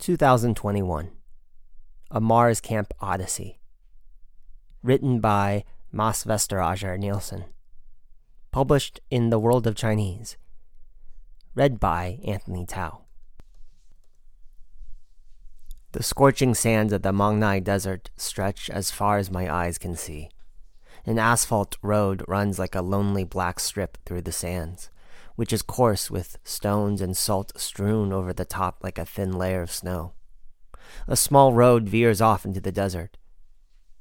2021 A Mars Camp Odyssey. Written by Mads Vesterager Nielsen. Published in The World of Chinese. Read by Anthony Tao. The scorching sands of the Mongnai Desert stretch as far as my eyes can see. An asphalt road runs like a lonely black strip through the sands, which is coarse with stones and salt strewn over the top like a thin layer of snow. A small road veers off into the desert.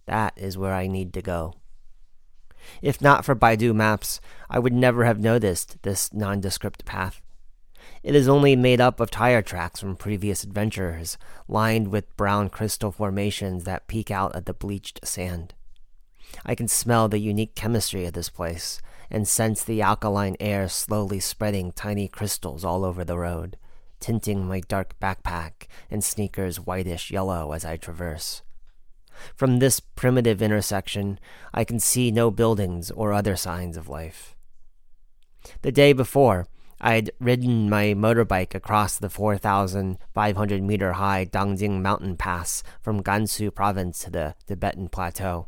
That is where I need to go. If not for Baidu Maps, I would never have noticed this nondescript path. It is only made up of tire tracks from previous adventures, lined with brown crystal formations that peek out at the bleached sand. I can smell the unique chemistry of this place and sense the alkaline air slowly spreading tiny crystals all over the road, tinting my dark backpack and sneakers whitish yellow as I traverse. From this primitive intersection, I can see no buildings or other signs of life. The day before, I had ridden my motorbike across the 4,500 meter high Dangjin mountain pass from Gansu province to the Tibetan plateau.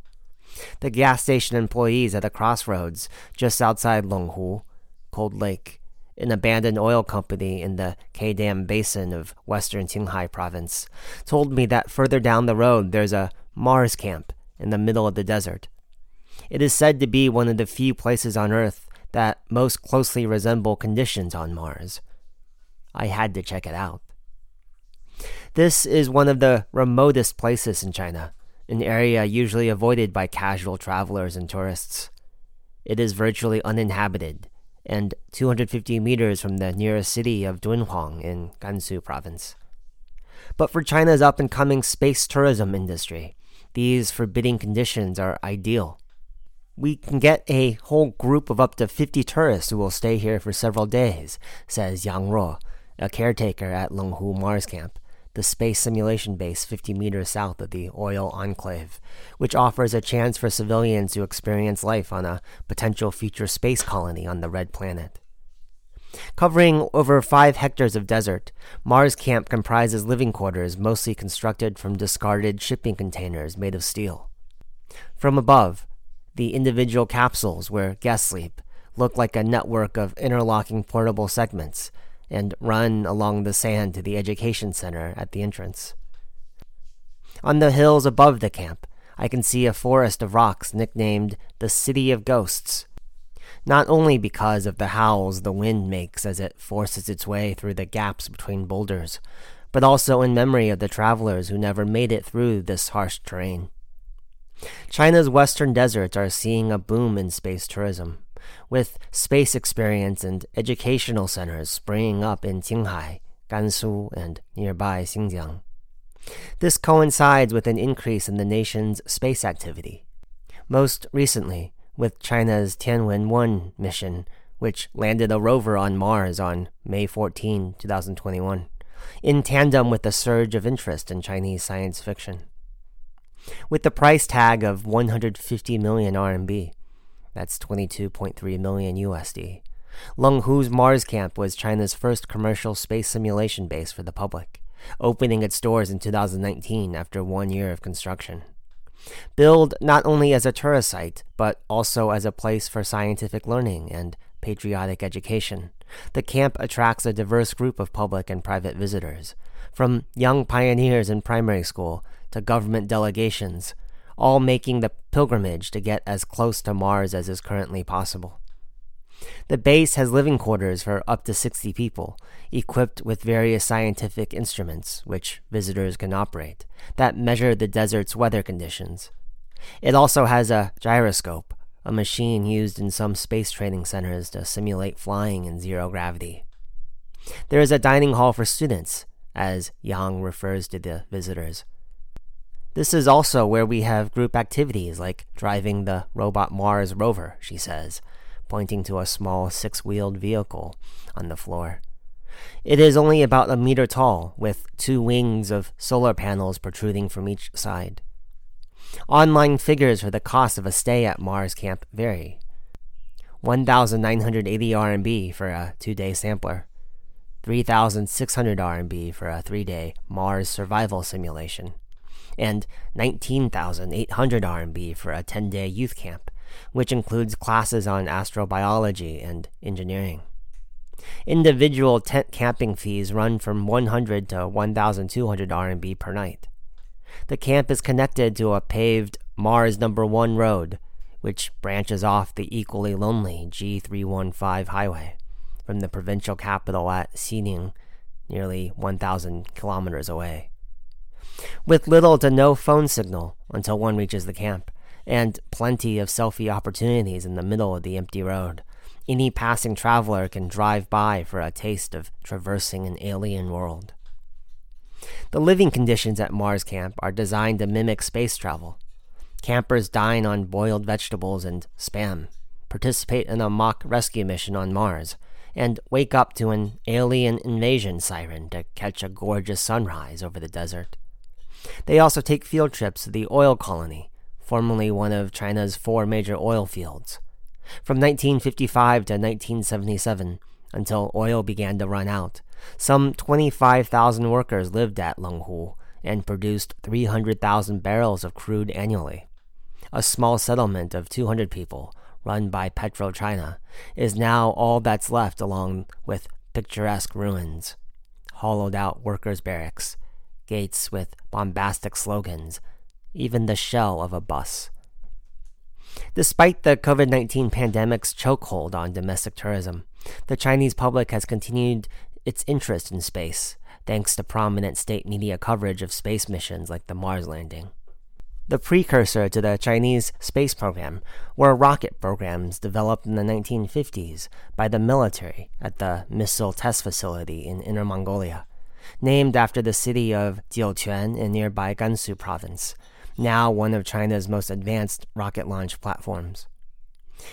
The gas station employees at the crossroads just outside Lenghu, Cold Lake, an abandoned oil company in the Qaidam basin of western Qinghai province, told me that further down the road there's a Mars camp in the middle of the desert. It is said to be one of the few places on Earth that most closely resemble conditions on Mars. I had to check it out. This is one of the remotest places in China, an area usually avoided by casual travelers and tourists. It is virtually uninhabited and 250 meters from the nearest city of Dunhuang in Gansu province. But for China's up and coming space tourism industry, these forbidding conditions are ideal. We can get a whole group of up to 50 tourists who will stay here for several days, says Yang Ruo, a caretaker at Lenghu Mars Camp the space simulation base 50 meters south of the oil enclave, which offers a chance for civilians to experience life on a potential future space colony on the red planet. Covering over five hectares of desert, Mars Camp comprises living quarters mostly constructed from discarded shipping containers made of steel. From above, the individual capsules where guests sleep look like a network of interlocking portable segments and run along the sand to the education center at the entrance. On the hills above the camp, I can see a forest of rocks nicknamed the City of Ghosts, not only because of the howls the wind makes as it forces its way through the gaps between boulders, but also in memory of the travelers who never made it through this harsh terrain. China's western deserts are seeing a boom in space tourism with space experience and educational centers springing up in Qinghai, Gansu, and nearby Xinjiang. This coincides with an increase in the nation's space activity. Most recently, with China's Tianwen 1 mission, which landed a rover on Mars on May 14, 2021, in tandem with the surge of interest in Chinese science fiction. With the price tag of 150 million RMB, that's 22.3 million USD. Lenghu's Mars camp was China's first commercial space simulation base for the public, opening its doors in 2019 after one year of construction. Billed not only as a tourist site, but also as a place for scientific learning and patriotic education, the camp attracts a diverse group of public and private visitors, from young pioneers in primary school to government delegations, all making the pilgrimage to get as close to Mars as is currently possible. The base has living quarters for up to 60 people, equipped with various scientific instruments, which visitors can operate, that measure the desert's weather conditions. It also has a gyroscope, a machine used in some space training centers to simulate flying in zero gravity. There is a dining hall for students, as Yang refers to the visitors. This is also where we have group activities like driving the robot Mars rover, she says, pointing to a small six wheeled vehicle on the floor. It is only about a meter tall, with two wings of solar panels protruding from each side. Online figures for the cost of a stay at Mars Camp vary. 1,980 RMB for a two day sampler, 3,600 RMB for a three day Mars survival simulation, and 19,800 RMB for a 10 day youth camp, which includes classes on astrobiology and engineering. Individual tent camping fees run from 100 to 1,200 RMB per night. The camp is connected to a paved Mars number 1 road, which branches off the equally lonely G315 highway from the provincial capital at Xining, nearly 1,000 kilometers away. With little to no phone signal until one reaches the camp, and plenty of selfie opportunities in the middle of the empty road, any passing traveler can drive by for a taste of traversing an alien world. The living conditions at Mars Camp are designed to mimic space travel. Campers dine on boiled vegetables and spam, participate in a mock rescue mission on Mars, and wake up to an alien invasion siren to catch a gorgeous sunrise over the desert. They also take field trips to the oil colony, formerly one of China's four major oil fields. From 1955 to 1977, until oil began to run out, some 25,000 workers lived at Lenghu and produced 300,000 barrels of crude annually. A small settlement of 200 people, run by PetroChina, is now all that's left along with picturesque ruins, hollowed out workers' barracks, gates with bombastic slogans, even the shell of a bus. Despite the COVID 19 pandemic's chokehold on domestic tourism, the Chinese public has continued its interest in space, thanks to prominent state media coverage of space missions like the Mars landing. The precursor to the Chinese space program were rocket programs developed in the 1950s by the military at the missile test facility in Inner Mongolia, named after the city of Jiuquan in nearby Gansu province, now one of China's most advanced rocket launch platforms.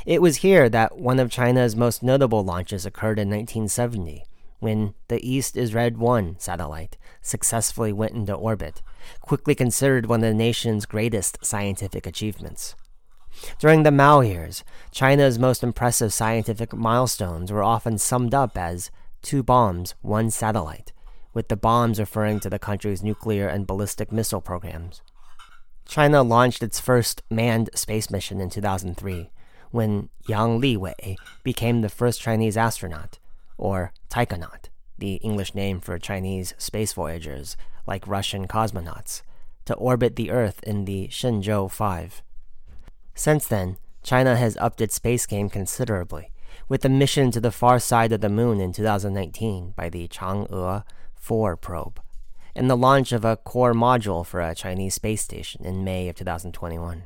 It was here that one of China's most notable launches occurred in 1970 when the East is Red 1 satellite successfully went into orbit, quickly considered one of the nation's greatest scientific achievements. During the Mao years, China's most impressive scientific milestones were often summed up as two bombs, one satellite, with the bombs referring to the country's nuclear and ballistic missile programs. China launched its first manned space mission in 2003 when Yang Liwei became the first Chinese astronaut or taikonaut, the English name for Chinese space voyagers, like Russian cosmonauts, to orbit the Earth in the Shenzhou 5. Since then, China has upped its space game considerably, with a mission to the far side of the moon in 2019 by the Chang'e 4 probe, and the launch of a core module for a Chinese space station in May of 2021.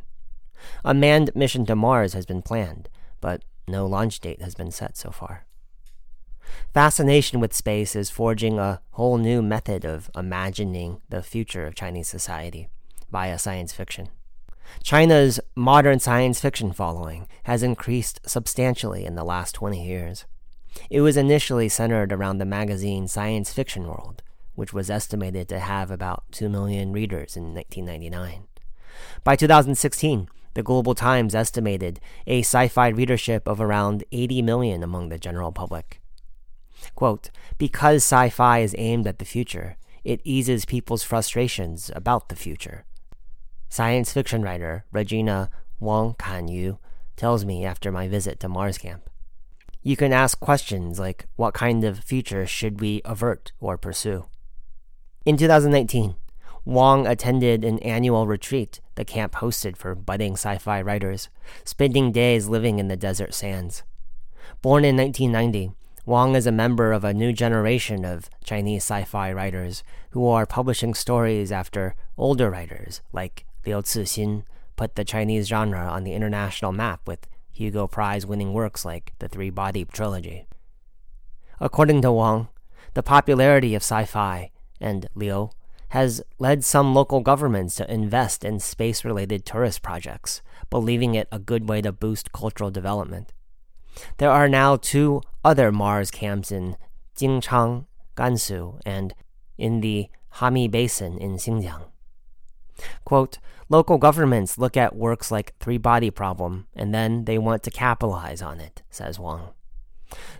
A manned mission to Mars has been planned, but no launch date has been set so far. Fascination with space is forging a whole new method of imagining the future of Chinese society via science fiction. China's modern science fiction following has increased substantially in the last 20 years. It was initially centered around the magazine Science Fiction World, which was estimated to have about 2 million readers in 1999. By 2016, the Global Times estimated a sci fi readership of around 80 million among the general public. Quote, because sci fi is aimed at the future, it eases people's frustrations about the future. Science fiction writer Regina Wang Kanyu tells me after my visit to Mars Camp. You can ask questions like what kind of future should we avert or pursue? In 2019, Wang attended an annual retreat the camp hosted for budding sci fi writers, spending days living in the desert sands. Born in 1990, Wang is a member of a new generation of Chinese sci fi writers who are publishing stories after older writers like Liu Cixin put the Chinese genre on the international map with Hugo Prize winning works like the Three Body Trilogy. According to Wang, the popularity of sci fi and Liu, has led some local governments to invest in space related tourist projects, believing it a good way to boost cultural development. There are now two other Mars camps in Jinchang, Gansu, and in the Hami Basin in Xinjiang. Quote, local governments look at works like Three Body Problem and then they want to capitalize on it, says Wang.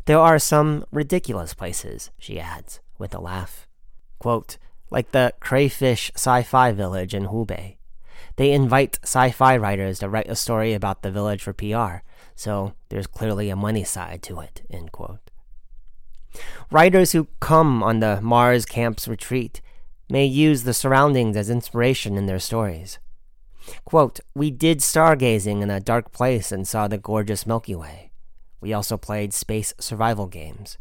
There are some ridiculous places, she adds, with a laugh. Quote, like the Crayfish Sci Fi Village in Hubei. They invite sci fi writers to write a story about the village for PR, so there's clearly a money side to it. End quote. Writers who come on the Mars Camp's retreat may use the surroundings as inspiration in their stories. Quote, We did stargazing in a dark place and saw the gorgeous Milky Way. We also played space survival games.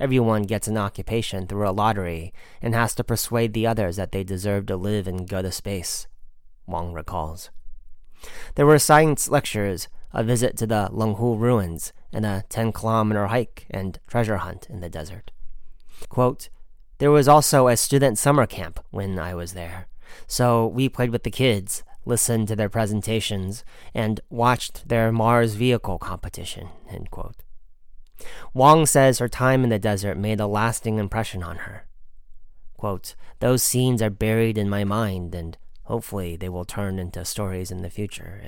Everyone gets an occupation through a lottery and has to persuade the others that they deserve to live and go to space, Wang recalls. There were science lectures, a visit to the Lenghu ruins, and a 10 kilometer hike and treasure hunt in the desert. Quote, there was also a student summer camp when I was there, so we played with the kids, listened to their presentations, and watched their Mars vehicle competition. Wang says her time in the desert made a lasting impression on her. Quote, Those scenes are buried in my mind, and hopefully they will turn into stories in the future.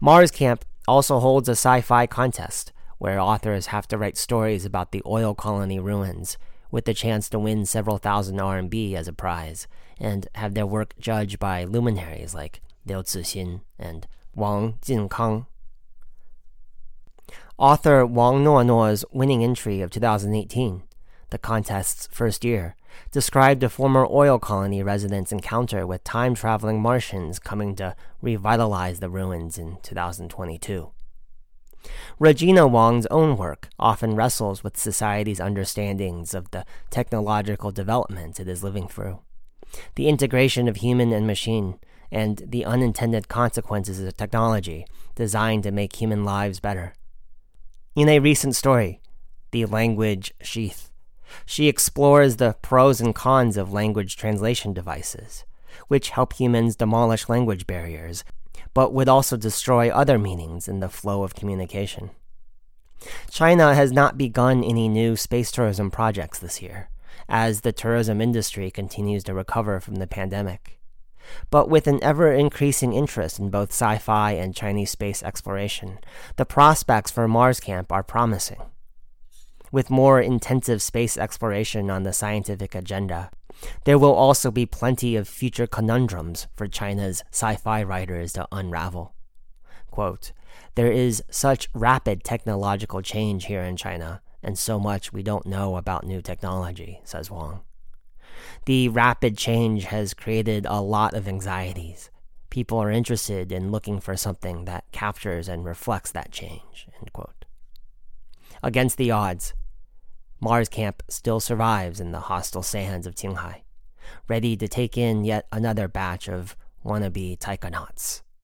Mars Camp also holds a sci fi contest where authors have to write stories about the oil colony ruins with the chance to win several thousand RMB as a prize and have their work judged by luminaries like Liu Cixin and Wang Jinkang Author Wang Nuonuo's winning entry of 2018, the contest's first year, described a former oil colony resident's encounter with time traveling Martians coming to revitalize the ruins in 2022. Regina Wong's own work often wrestles with society's understandings of the technological development it is living through, the integration of human and machine, and the unintended consequences of technology designed to make human lives better. In a recent story, The Language Sheath, she explores the pros and cons of language translation devices, which help humans demolish language barriers, but would also destroy other meanings in the flow of communication. China has not begun any new space tourism projects this year, as the tourism industry continues to recover from the pandemic. But with an ever increasing interest in both sci fi and Chinese space exploration, the prospects for Mars Camp are promising. With more intensive space exploration on the scientific agenda, there will also be plenty of future conundrums for China's sci fi writers to unravel. Quote, there is such rapid technological change here in China, and so much we don't know about new technology, says Wang. The rapid change has created a lot of anxieties. People are interested in looking for something that captures and reflects that change. Against the odds, Mars Camp still survives in the hostile sands of Qinghai, ready to take in yet another batch of wannabe taikonauts.